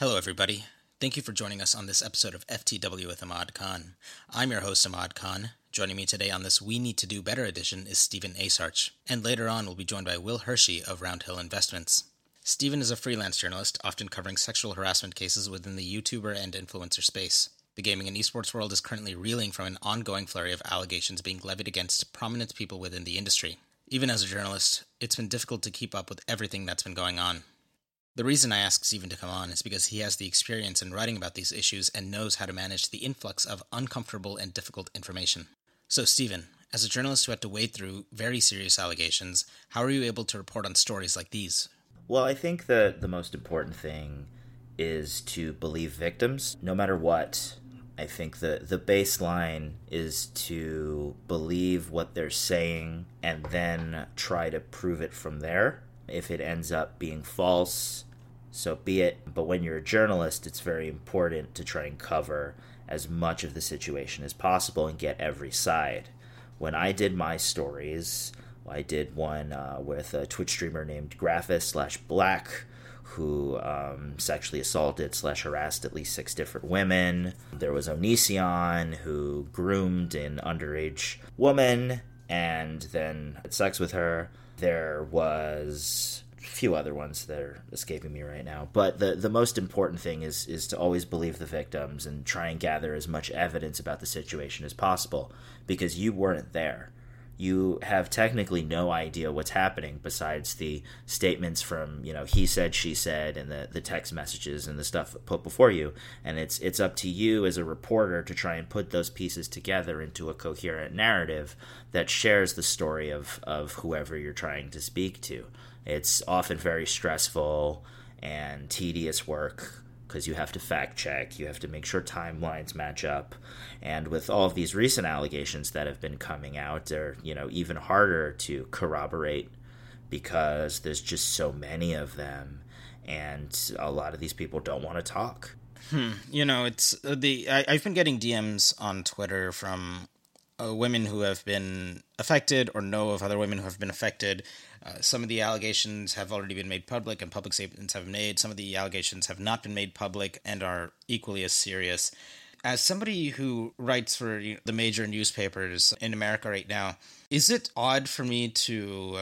Hello, everybody. Thank you for joining us on this episode of FTW with Imad Khan. I'm your host, Imad Khan. Joining me today on this We Need to Do Better edition is Stephen Asarch, and later on we'll be joined by Will Hershey of Roundhill Investments. Stephen is a freelance journalist, often covering sexual harassment cases within the YouTuber and influencer space. The gaming and esports world is currently reeling from an ongoing flurry of allegations being levied against prominent people within the industry. Even as a journalist, it's been difficult to keep up with everything that's been going on. The reason I asked Stephen to come on is because he has the experience in writing about these issues and knows how to manage the influx of uncomfortable and difficult information. So, Stephen, as a journalist who had to wade through very serious allegations, how are you able to report on stories like these? Well, I think that the most important thing is to believe victims, no matter what. I think the the baseline is to believe what they're saying and then try to prove it from there. If it ends up being false, so be it. But when you're a journalist, it's very important to try and cover as much of the situation as possible and get every side. When I did my stories, I did one uh, with a Twitch streamer named Graphis slash Black who um, sexually assaulted slash harassed at least six different women. There was Onision who groomed an underage woman and then had sex with her. There was few other ones that are escaping me right now. But the the most important thing is is to always believe the victims and try and gather as much evidence about the situation as possible because you weren't there. You have technically no idea what's happening besides the statements from you know he said she said and the, the text messages and the stuff put before you. And it's it's up to you as a reporter to try and put those pieces together into a coherent narrative that shares the story of of whoever you're trying to speak to it's often very stressful and tedious work because you have to fact check, you have to make sure timelines match up. And with all of these recent allegations that have been coming out, they're, you know, even harder to corroborate because there's just so many of them and a lot of these people don't want to talk. Hmm. You know, it's uh, the I, have been getting DMs on Twitter from uh, women who have been affected or know of other women who have been affected uh, some of the allegations have already been made public and public statements have been made. Some of the allegations have not been made public and are equally as serious. As somebody who writes for you know, the major newspapers in America right now, is it odd for me to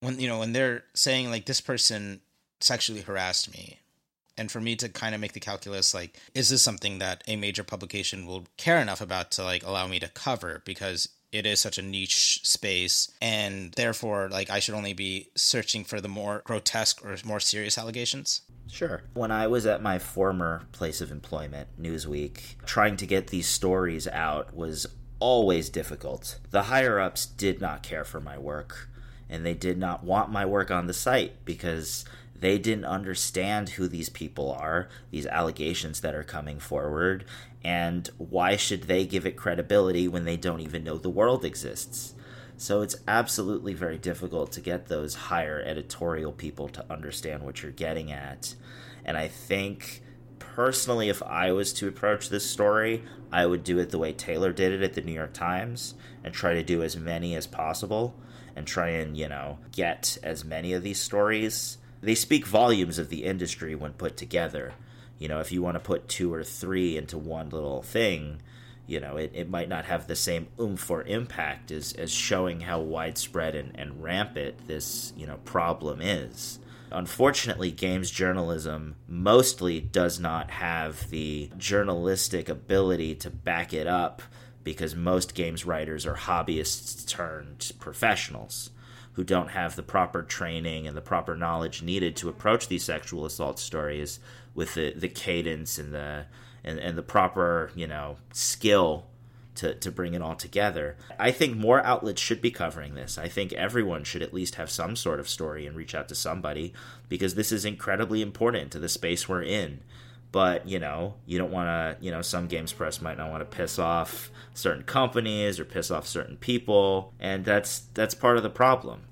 when you know when they're saying like this person sexually harassed me and for me to kind of make the calculus like is this something that a major publication will care enough about to like allow me to cover because it is such a niche space and therefore like i should only be searching for the more grotesque or more serious allegations Sure. When I was at my former place of employment, Newsweek, trying to get these stories out was always difficult. The higher ups did not care for my work, and they did not want my work on the site because they didn't understand who these people are, these allegations that are coming forward, and why should they give it credibility when they don't even know the world exists? So it's absolutely very difficult to get those higher editorial people to understand what you're getting at. And I think personally, if I was to approach this story, I would do it the way Taylor did it at the New York Times and try to do as many as possible and try and, you know, get as many of these stories. They speak volumes of the industry when put together. You know if you want to put two or three into one little thing you know it, it might not have the same oomph or impact as, as showing how widespread and, and rampant this you know problem is. Unfortunately games journalism mostly does not have the journalistic ability to back it up because most games writers are hobbyists turned professionals who don't have the proper training and the proper knowledge needed to approach these sexual assault stories with the, the cadence and the and, and the proper you know skill to, to bring it all together. I think more outlets should be covering this. I think everyone should at least have some sort of story and reach out to somebody because this is incredibly important to the space we're in. But, you know, you don't want to, you know, some games press might not want to piss off certain companies or piss off certain people, and that's that's part of the problem.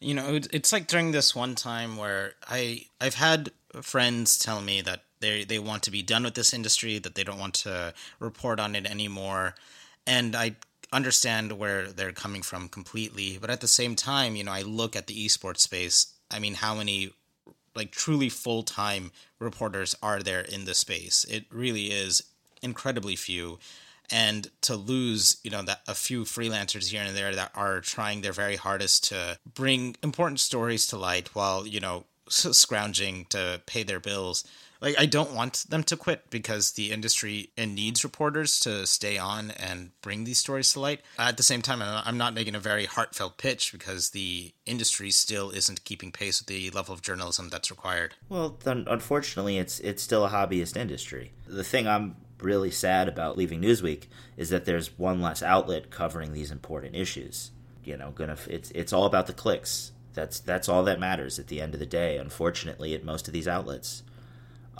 You know, it's like during this one time where I I've had friends tell me that they they want to be done with this industry, that they don't want to report on it anymore, and I understand where they're coming from completely. But at the same time, you know, I look at the esports space. I mean, how many like truly full time reporters are there in the space. It really is incredibly few. And to lose, you know, that a few freelancers here and there that are trying their very hardest to bring important stories to light while, you know, scrounging to pay their bills like I don't want them to quit because the industry needs reporters to stay on and bring these stories to light. At the same time, I'm not making a very heartfelt pitch because the industry still isn't keeping pace with the level of journalism that's required. Well, unfortunately, it's it's still a hobbyist industry. The thing I'm really sad about leaving Newsweek is that there's one less outlet covering these important issues. You know, gonna it's it's all about the clicks. That's that's all that matters at the end of the day. Unfortunately, at most of these outlets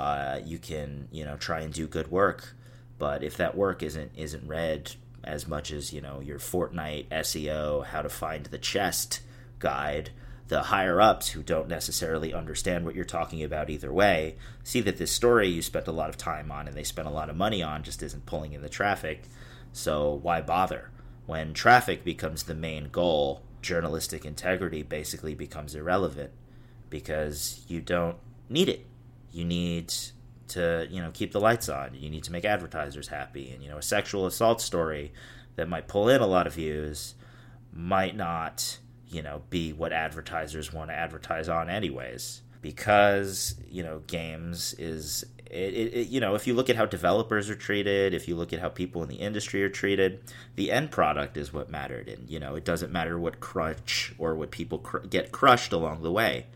uh, you can you know try and do good work, but if that work isn't isn't read as much as you know your Fortnite SEO, how to find the chest guide, the higher ups who don't necessarily understand what you're talking about either way see that this story you spent a lot of time on and they spent a lot of money on just isn't pulling in the traffic. So why bother? When traffic becomes the main goal, journalistic integrity basically becomes irrelevant because you don't need it you need to you know keep the lights on. You need to make advertisers happy. And you know a sexual assault story that might pull in a lot of views might not you know be what advertisers want to advertise on anyways. Because you know games is it, it, you know if you look at how developers are treated if you look at how people in the industry are treated the end product is what mattered. And you know it doesn't matter what crunch or what people cr- get crushed along the way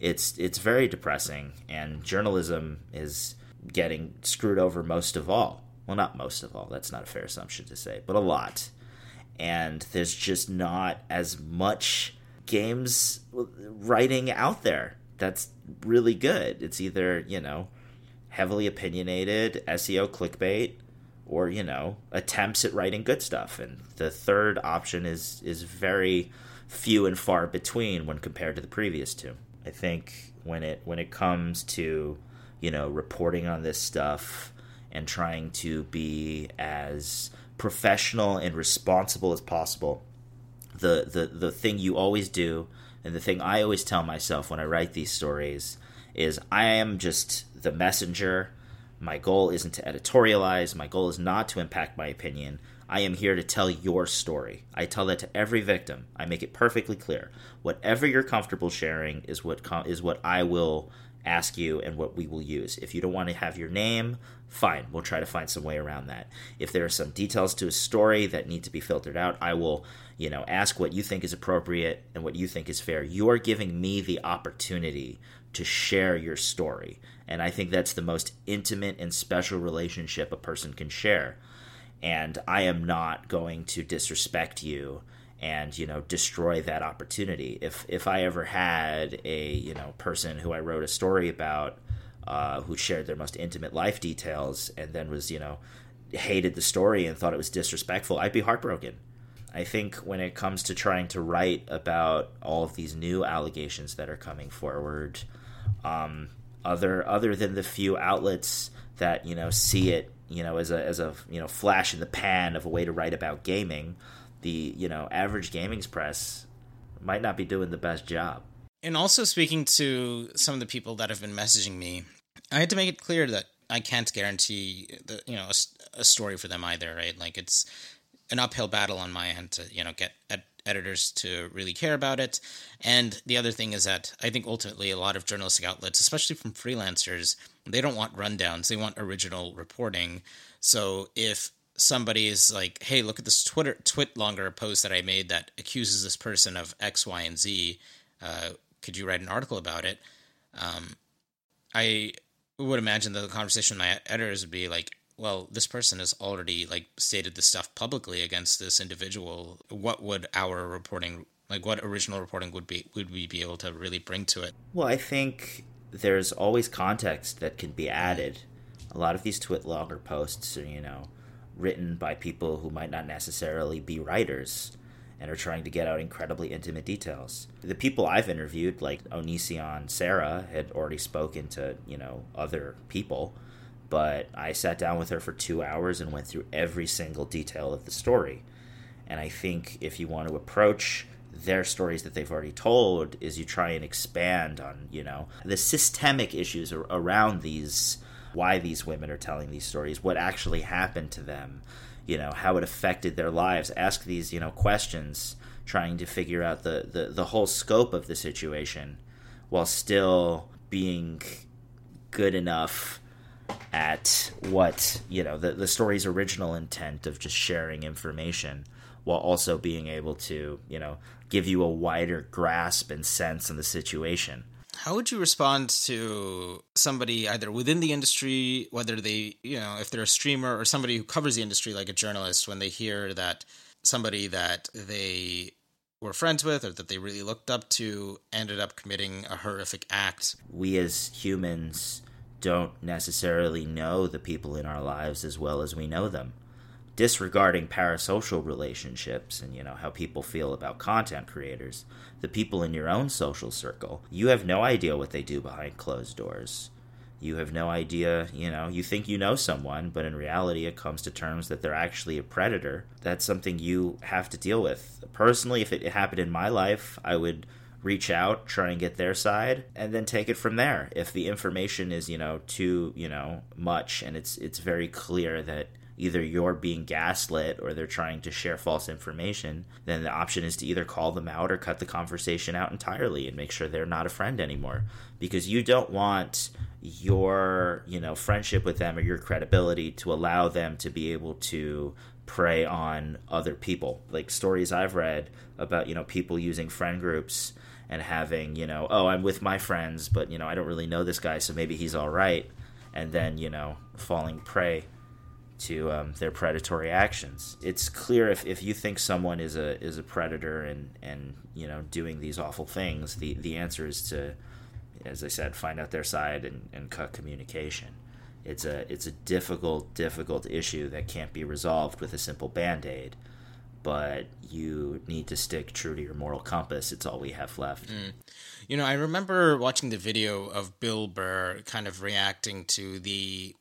it's it's very depressing, and journalism is getting screwed over most of all. Well, not most of all. That's not a fair assumption to say, but a lot. And there's just not as much games writing out there that's really good. It's either you know heavily opinionated SEO clickbait or you know attempts at writing good stuff and the third option is is very few and far between when compared to the previous two I think when it when it comes to you know reporting on this stuff and trying to be as professional and responsible as possible, the the the thing you always do and the thing I always tell myself when I write these stories is I am just the messenger. My goal isn't to editorialize. My goal is not to impact my opinion. I am here to tell your story. I tell that to every victim. I make it perfectly clear. Whatever you're comfortable sharing is what com- is what I will ask you and what we will use. If you don't want to have your name, fine. We'll try to find some way around that. If there are some details to a story that need to be filtered out, I will, you know, ask what you think is appropriate and what you think is fair. You're giving me the opportunity to share your story. And I think that's the most intimate and special relationship a person can share and I am not going to disrespect you and you know destroy that opportunity. If if I ever had a you know person who I wrote a story about uh, who shared their most intimate life details and then was you know hated the story and thought it was disrespectful, I'd be heartbroken. I think when it comes to trying to write about all of these new allegations that are coming forward, um, other other than the few outlets that you know see it you know, as a as a you know flash in the pan of a way to write about gaming, the you know average gaming's press might not be doing the best job. And also speaking to some of the people that have been messaging me, I had to make it clear that I can't guarantee the you know a, a story for them either, right? Like it's an uphill battle on my end to you know get ed- editors to really care about it. And the other thing is that I think ultimately a lot of journalistic outlets, especially from freelancers, they don't want rundowns. They want original reporting. So if somebody is like, "Hey, look at this Twitter twit longer post that I made that accuses this person of X, Y, and Z. Uh, could you write an article about it?" Um, I would imagine that the conversation with my editors would be like, "Well, this person has already like stated the stuff publicly against this individual. What would our reporting?" Like what original reporting would be would we be able to really bring to it? Well, I think there's always context that can be added. A lot of these TwitLonger posts are, you know, written by people who might not necessarily be writers and are trying to get out incredibly intimate details. The people I've interviewed, like Onision Sarah, had already spoken to, you know, other people, but I sat down with her for two hours and went through every single detail of the story. And I think if you want to approach their stories that they've already told is you try and expand on, you know, the systemic issues around these why these women are telling these stories, what actually happened to them, you know, how it affected their lives. Ask these, you know, questions, trying to figure out the, the, the whole scope of the situation while still being good enough at what, you know, the, the story's original intent of just sharing information while also being able to, you know, give you a wider grasp and sense on the situation. How would you respond to somebody either within the industry, whether they, you know, if they're a streamer or somebody who covers the industry like a journalist, when they hear that somebody that they were friends with or that they really looked up to ended up committing a horrific act? We as humans don't necessarily know the people in our lives as well as we know them. Disregarding parasocial relationships and you know how people feel about content creators the people in your own social circle you have no idea what they do behind closed doors. You have no idea you know you think you know someone but in reality it comes to terms that they're actually a predator. That's something you have to deal with. Personally if it happened in my life i would reach out try and get their side and then take it from there if the information is you know too you know much and it's it's very clear that either you're being gaslit or they're trying to share false information, then the option is to either call them out or cut the conversation out entirely and make sure they're not a friend anymore. Because you don't want your, you know, friendship with them or your credibility to allow them to be able to prey on other people. Like stories I've read about, you know, people using friend groups and having, you know, oh, I'm with my friends, but, you know, I don't really know this guy, so maybe he's all right. And then, you know, falling prey to um, their predatory actions. It's clear if, if you think someone is a is a predator and and you know doing these awful things, the the answer is to, as I said, find out their side and, and cut communication. It's a it's a difficult difficult issue that can't be resolved with a simple band aid. But you need to stick true to your moral compass. It's all we have left. Mm. You know, I remember watching the video of Bill Burr kind of reacting to the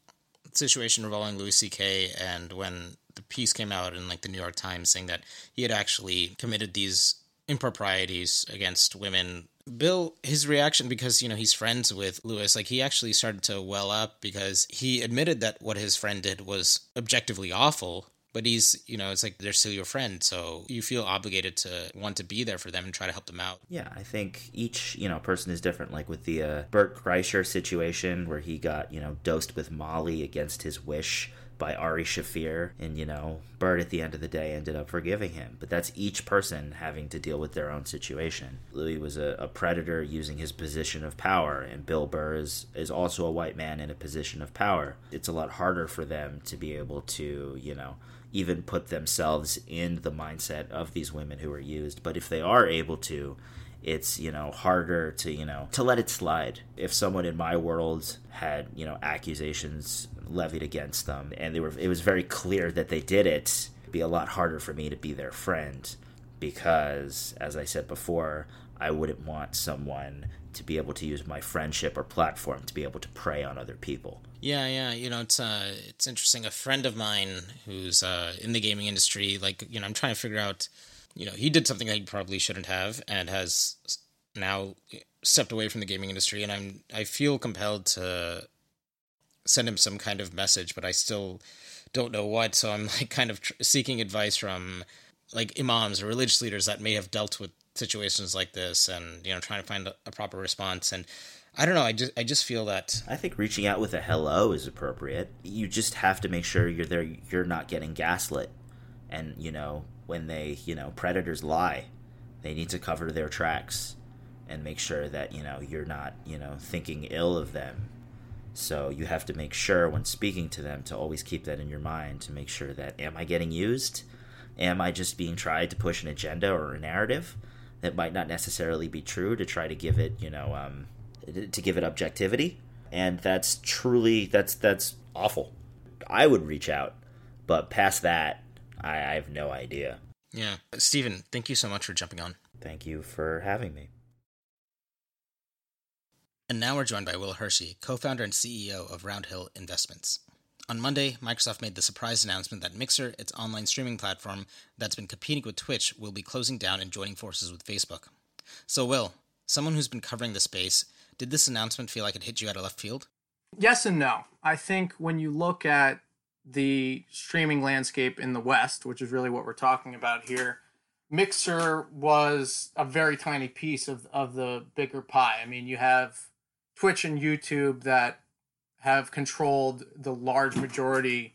situation involving Louis C.K. and when the piece came out in like the New York Times saying that he had actually committed these improprieties against women. Bill, his reaction because you know he's friends with Louis, like he actually started to well up because he admitted that what his friend did was objectively awful, but he's you know it's like they're still your friend so you feel obligated to want to be there for them and try to help them out yeah i think each you know person is different like with the uh, bert kreischer situation where he got you know dosed with molly against his wish by Ari Shaffir, and you know, Bert at the end of the day ended up forgiving him. But that's each person having to deal with their own situation. Louis was a, a, predator using his position of power, and Bill Burr is, is also a white man in a position of power. It's a lot harder for them to be able to, you know, even put themselves in the mindset of these women who are used. But if they are able to, it's you know harder to you know to let it slide if someone in my world had you know accusations levied against them and they were it was very clear that they did it it'd be a lot harder for me to be their friend because as i said before i wouldn't want someone to be able to use my friendship or platform to be able to prey on other people. Yeah, yeah, you know, it's uh it's interesting. A friend of mine who's uh in the gaming industry, like, you know, I'm trying to figure out, you know, he did something that he probably shouldn't have and has now stepped away from the gaming industry and I'm I feel compelled to send him some kind of message, but I still don't know what, so I'm like kind of tr- seeking advice from like imams or religious leaders that may have dealt with situations like this and you know trying to find a, a, proper response. And i don't know i just i just feel that i think reaching out with a hello is appropriate. You just have to make sure you're there you're not getting gaslit. And you know when they you know predators lie they need to cover their tracks and make sure that you know you're not you know thinking ill of them. So you have to make sure when speaking to them to always keep that in your mind to make sure that am i getting used? Am i just being tried to push an agenda or a narrative that might not necessarily be true to try to give it, you know, um, to give it objectivity. And that's truly that's that's awful. I would reach out, but past that, I, I have no idea. Yeah, Stephen, thank you so much for jumping on. Thank you for having me. And now we're joined by Will Hershey, co founder and CEO of Roundhill Investments. On Monday, Microsoft made the surprise announcement that Mixer, its online streaming platform that's been competing with Twitch, will be closing down and joining forces with Facebook. So, Will, someone who's been covering the space, did this announcement feel like it hit you out of left field? Yes and no. I think when you look at the streaming landscape in the West, which is really what we're talking about here, Mixer was a very tiny piece of, of the bigger pie. I mean, you have Twitch and YouTube that have controlled the large majority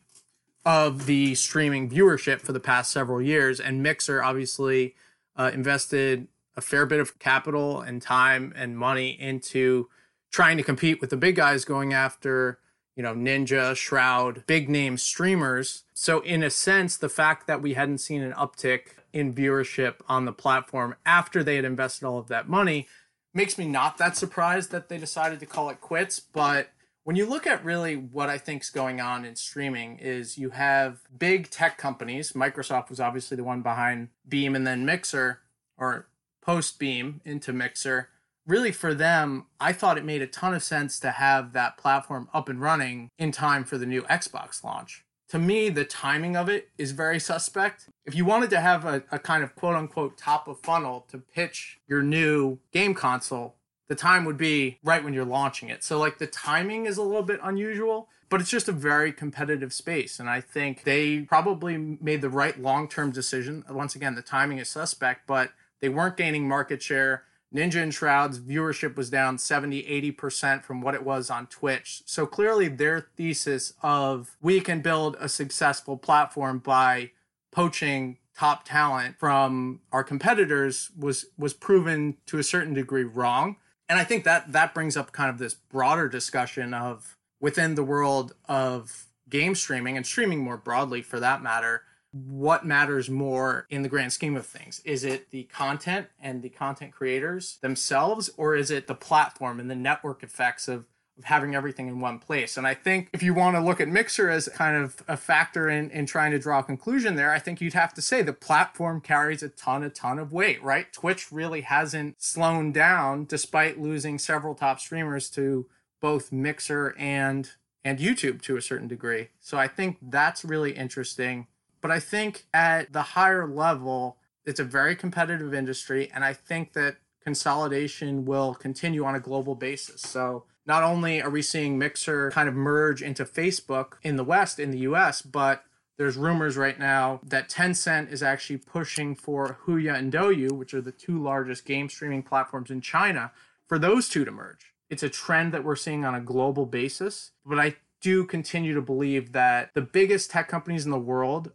of the streaming viewership for the past several years. And Mixer obviously uh, invested a fair bit of capital and time and money into trying to compete with the big guys going after, you know, Ninja, Shroud, big name streamers. So, in a sense, the fact that we hadn't seen an uptick in viewership on the platform after they had invested all of that money makes me not that surprised that they decided to call it quits. But when you look at really what I think is going on in streaming is you have big tech companies. Microsoft was obviously the one behind Beam and then Mixer or post Beam into Mixer. Really for them, I thought it made a ton of sense to have that platform up and running in time for the new Xbox launch. To me, the timing of it is very suspect. If you wanted to have a, a kind of quote unquote top of funnel to pitch your new game console, the time would be right when you're launching it. So like the timing is a little bit unusual, but it's just a very competitive space and I think they probably made the right long-term decision. Once again, the timing is suspect, but they weren't gaining market share. Ninja and Shroud's viewership was down 70, 80% from what it was on Twitch. So clearly their thesis of we can build a successful platform by poaching top talent from our competitors was was proven to a certain degree wrong and I think that that brings up kind of this broader discussion of within the world of game streaming and streaming more broadly for that matter what matters more in the grand scheme of things? Is it the content and the content creators themselves or is it the platform and the network effects of having everything in one place. And I think if you want to look at Mixer as kind of a factor in, in trying to draw a conclusion there, I think you'd have to say the platform carries a ton, a ton of weight, right? Twitch really hasn't slowed down despite losing several top streamers to both Mixer and and YouTube to a certain degree. So I think that's really interesting. But I think at the higher level, it's a very competitive industry. And I think that consolidation will continue on a global basis. So not only are we seeing Mixer kind of merge into Facebook in the West, in the US, but there's rumors right now that Tencent is actually pushing for Huya and Douyu, which are the two largest game streaming platforms in China, for those two to merge. It's a trend that we're seeing on a global basis, but I do continue to believe that the biggest tech companies in the world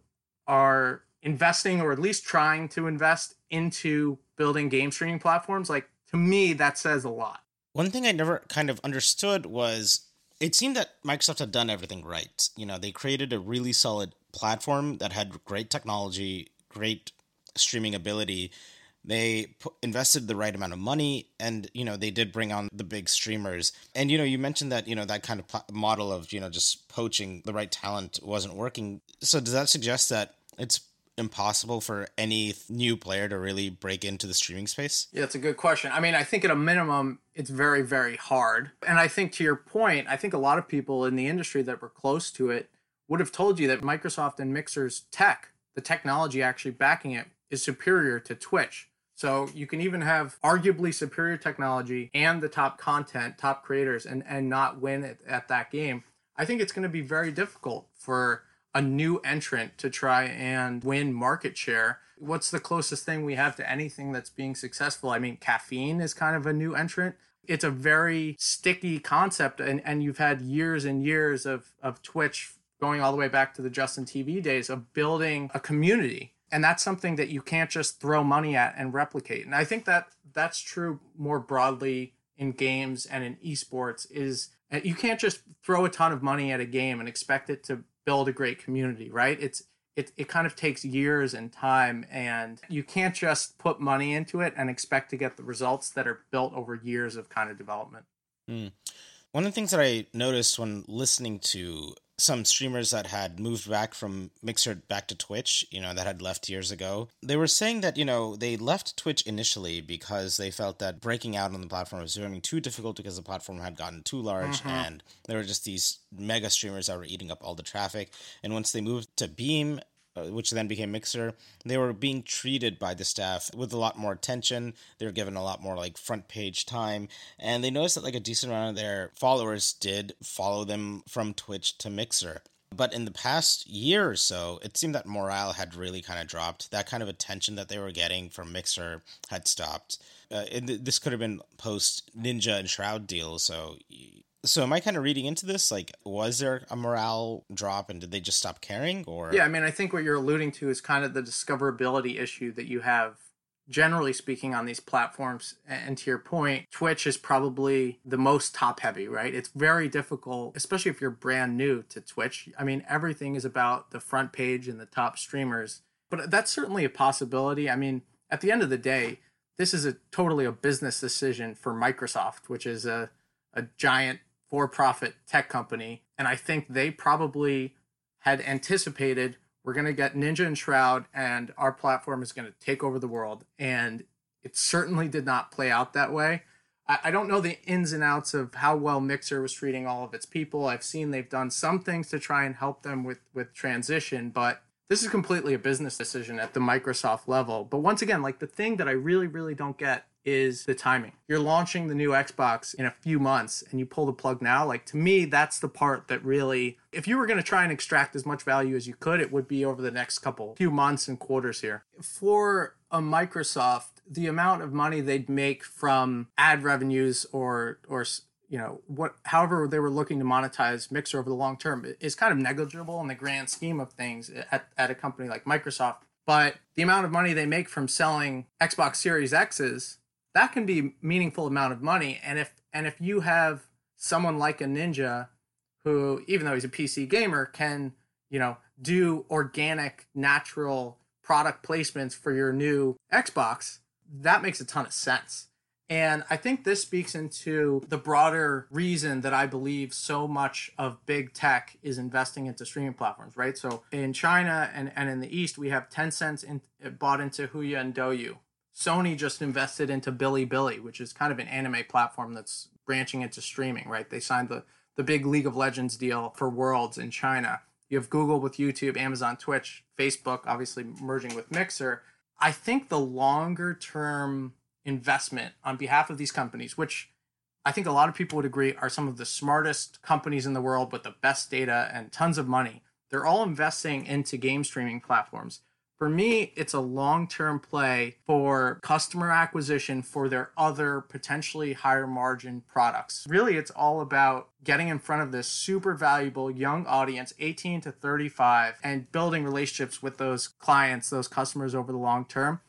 are investing or at least trying to invest into building game streaming platforms. Like to me, that says a lot. One thing I never kind of understood was it seemed that Microsoft had done everything right. You know, they created a really solid platform that had great technology, great streaming ability. They invested the right amount of money, and you know they did bring on the big streamers. And you know, you mentioned that you know that kind of model of you know just poaching the right talent wasn't working. So does that suggest that it's impossible for any new player to really break into the streaming space? Yeah, it's a good question. I mean, I think at a minimum, it's very, very hard. And I think to your point, I think a lot of people in the industry that were close to it would have told you that Microsoft and Mixer's tech, the technology actually backing it, is superior to Twitch. So you can even have arguably superior technology and the top content, top creators, and, and not win at, at that game. I think it's going to be very difficult for a new entrant to try and win market share. What's the closest thing we have to anything that's being successful? I mean, caffeine is kind of a new entrant. It's a very sticky concept, and, and you've had years and years of, of Twitch going all the way back to the Justin TV days of building a community. And that's something that you can't just throw money at and replicate. And I think that that's true more broadly in games and in esports is you can't just throw a ton of money at a game and expect it to build a great community, right? It's it, it kind of takes years and time and you can't just put money into it and expect to get the results that are built over years of kind of development. Mm. One of the things that I noticed when listening to some streamers that had moved back from Mixer back to Twitch, you know, that had left years ago. They were saying that, you know, they left Twitch initially because they felt that breaking out on the platform was becoming too difficult because the platform had gotten too large mm-hmm. and there were just these mega streamers that were eating up all the traffic. And once they moved to Beam, which then became Mixer, they were being treated by the staff with a lot more attention. They were given a lot more like front page time, and they noticed that like a decent amount of their followers did follow them from Twitch to Mixer. But in the past year or so, it seemed that morale had really kind of dropped. That kind of attention that they were getting from Mixer had stopped. Uh, this could have been post Ninja and Shroud deal, so so am I kind of reading into this? Like, was there a morale drop and did they just stop caring or? Yeah, I mean I think what you're alluding to is kind of the discoverability issue that you have generally speaking on these platforms. And to your point twitch is probably the most top heavy right? It's very difficult especially if you're brand new to twitch. I mean everything is about the front page and the top streamers but that's certainly a possibility. I mean at the end of the day this is a totally a business decision for microsoft which is a, a giant for profit tech company. And I think they probably had anticipated we're going to get Ninja and Shroud, and our platform is going to take over the world. And it certainly did not play out that way. I, I don't know the ins and outs of how well Mixer was treating all of its people. I've seen they've done some things to try and help them with, with transition, but this is completely a business decision at the Microsoft level. But once again, like the thing that I really, really don't get is the timing. You're launching the new Xbox in a few months and you pull the plug now. Like to me, that's the part that really, if you were going to try and extract as much value as you could, it would be over the next couple, few months and quarters here. For a Microsoft, the amount of money they'd make from ad revenues or, or, you know what however they were looking to monetize mixer over the long term is kind of negligible in the grand scheme of things at, at a company like microsoft but the amount of money they make from selling xbox series x's that can be meaningful amount of money and if and if you have someone like a ninja who even though he's a pc gamer can you know do organic natural product placements for your new xbox that makes a ton of sense and I think this speaks into the broader reason that I believe so much of big tech is investing into streaming platforms, right? So in China and, and in the East, we have Tencent in, bought into Huya and Douyu. Sony just invested into Bilibili, which is kind of an anime platform that's branching into streaming, right? They signed the, the big League of Legends deal for Worlds in China. You have Google with YouTube, Amazon, Twitch, Facebook, obviously merging with Mixer. I think the longer term investment on behalf of these companies, which I think a lot of people would agree are some of the smartest companies in the world with the best data and tons of money, they're all investing into game streaming platforms. For me, it's a long term play for customer acquisition for their other potentially higher margin products. Really, it's all about getting in front of this super valuable young audience, 18 to 35, and building relationships with those clients, those customers over the long term.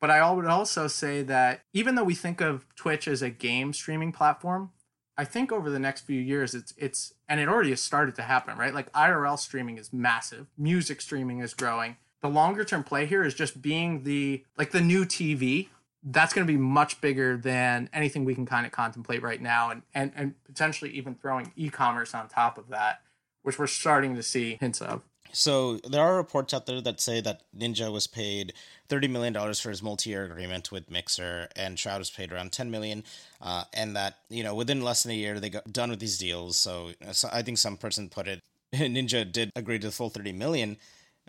But I would also say that even though we think of Twitch as a game streaming platform, I think over the next few years, it's it's and it already has started to happen, right? Like IRL streaming is massive, music streaming is growing the longer term play here is just being the like the new TV. That's going to be much bigger than anything we can kind of contemplate right now, and and and potentially even throwing e-commerce on top of that, which we're starting to see hints of. So there are reports out there that say that Ninja was paid thirty million dollars for his multi-year agreement with Mixer, and Shroud was paid around ten million, uh, and that you know within less than a year they got done with these deals. So, so I think some person put it Ninja did agree to the full thirty million,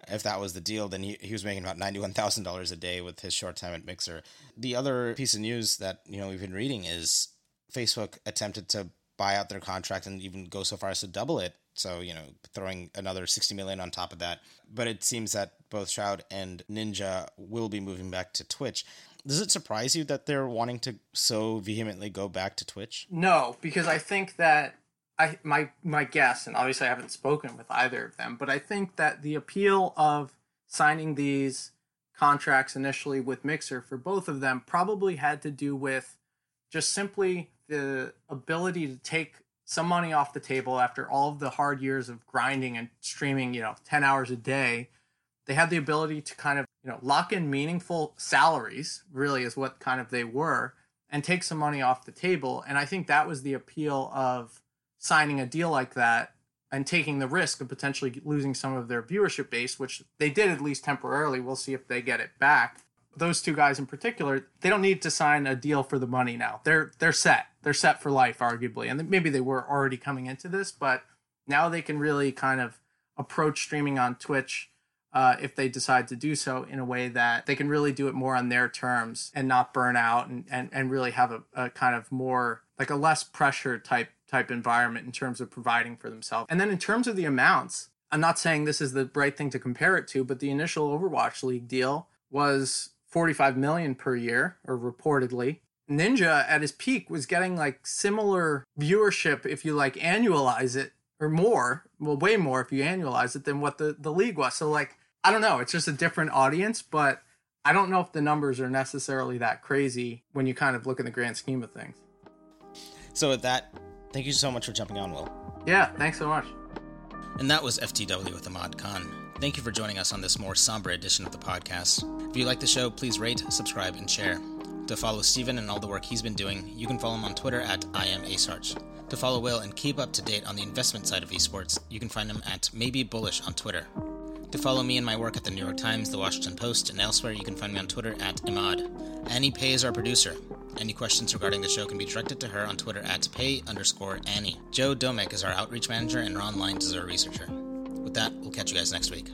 if that was the deal, then he, he was making about $91,000 a day with his short time at Mixer. The other piece of news that, you know, we've been reading is Facebook attempted to buy out their contract and even go so far as to double it. So, you know, throwing another 60 million on top of that. But it seems that both Shroud and Ninja will be moving back to Twitch. Does it surprise you that they're wanting to so vehemently go back to Twitch? No, because I think that I my my guess, and obviously I haven't spoken with either of them, but I think that the appeal of signing these contracts initially with Mixer for both of them probably had to do with just simply the ability to take some money off the table after all of the hard years of grinding and streaming, you know, 10 hours a day. They had the ability to kind of, you know, lock in meaningful salaries, really is what kind of they were, and take some money off the table. And I think that was the appeal of signing a deal like that and taking the risk of potentially losing some of their viewership base, which they did at least temporarily. We'll see if they get it back. Those two guys in particular, they don't need to sign a deal for the money now. They're they're set. They're set for life, arguably, and maybe they were already coming into this, but now they can really kind of approach streaming on Twitch uh, if they decide to do so in a way that they can really do it more on their terms and not burn out and, and, and really have a, a kind of more like a less pressure type type environment in terms of providing for themselves. And then in terms of the amounts, I'm not saying this is the right thing to compare it to, but the initial Overwatch League deal was 45 million per year or reportedly. Ninja at his peak was getting like similar viewership if you like annualize it or more, well way more if you annualize it than what the the league was. So like I don't know. It's just a different audience, but I don't know if the numbers are necessarily that crazy when you kind of look in the grand scheme of things. So with that, thank you so much for jumping on, Will. Yeah, thanks so much. And that was FTW with Imad Khan. Thank you for joining us on this more somber edition of the podcast. If you like the show, please rate, subscribe, and share. To follow Steven and all the work he's been doing, you can follow him on Twitter at IamAsarch. To follow Will and keep up to date on the investment side of esports, you can find him at Maybe Bullish on Twitter. To follow me and my work at the New York Times, the Washington Post, and elsewhere, you can find me on Twitter at Imad. Annie Pay is our producer. Any questions regarding the show can be directed to her on Twitter at pay underscore Annie. Joe Domek is our outreach manager, and Ron Lyons is our researcher. With that, we'll catch you guys next week.